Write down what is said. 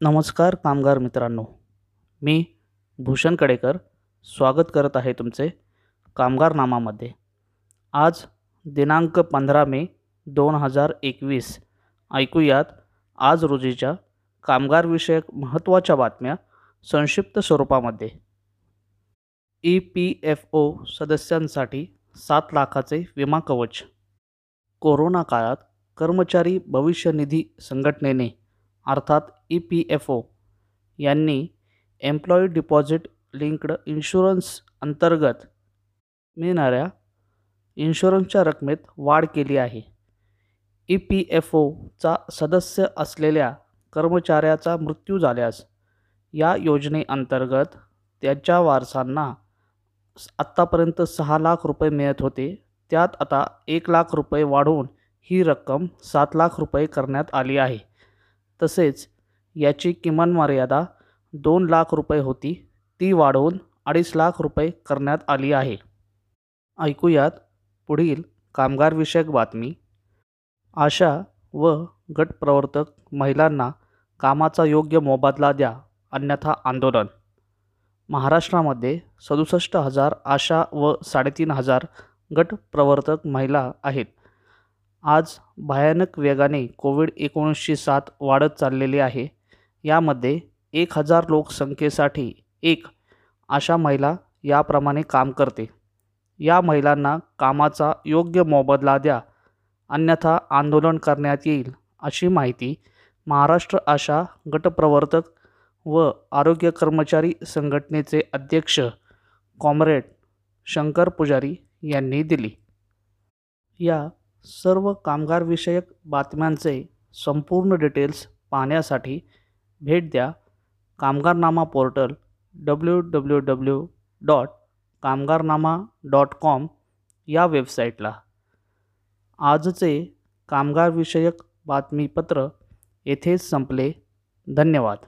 नमस्कार कामगार मित्रांनो. मी भूषण कडेकर स्वागत करत आहे तुमचे कामगारनामामध्ये. आज दिनांक पंधरा मे दोन हजार एकवीस. ऐकूयात आज रोजीच्या कामगारविषयक महत्त्वाच्या बातम्या संक्षिप्त स्वरूपामध्ये. ई पी एफ ओ सदस्यांसाठी सात लाखाचे विमा कवच. कोरोना काळात कर्मचारी भविष्य निधी संघटनेने अर्थात ई पी एफ ओ. यांनी एम्प्लॉई डिपॉझिट लिंक्ड इन्शुरन्स अंतर्गत मिळणाऱ्या इन्शुरन्सच्या रकमेत वाढ केली आहे. ई पी एफ ओचा सदस्य असलेल्या कर्मचाऱ्याचा मृत्यू झाल्यास या योजनेअंतर्गत त्याच्या वारसांना आत्तापर्यंत सहा लाख रुपये मिळत होते. त्यात आता एक लाख रुपये वाढवून ही रक्कम सात लाख रुपये करण्यात आली आहे. तसेच याची किमान मर्यादा दोन लाख रुपये होती. ती वाढवून अडीच लाख रुपये करण्यात आली आहे. ऐकूयात पुढील कामगारविषयक बातमी. आशा व गटप्रवर्तक महिलांना कामाचा योग्य मोबदला द्या अन्यथा आंदोलन. महाराष्ट्रामध्ये सदुसष्ट हजार आशा व साडेतीन हजार गटप्रवर्तक महिला आहेत. आज भयानक वेगाने कोविड एकोणीसशे सात वाढत चाललेली आहे. यामध्ये एक हजार लोकसंख्येसाठी एक अशा महिला याप्रमाणे काम करते. या महिलांना कामाचा योग्य मोबदला द्या. अन्यथा आंदोलन करण्यात येईल अशी माहिती महाराष्ट्र आशा गटप्रवर्तक व आरोग्य कर्मचारी संघटनेचे अध्यक्ष कॉम्रेड शंकर पुजारी यांनी दिली. या सर्व कामगारविषयक बातम्यांचे संपूर्ण डिटेल्स पाहण्यासाठी भेट द्या. Kamgarnama portal W W W dot Kamgarnama dot com या वेबसाईटला. आजचे कामगारविषयक बातमीपत्र येथेच संपले. धन्यवाद.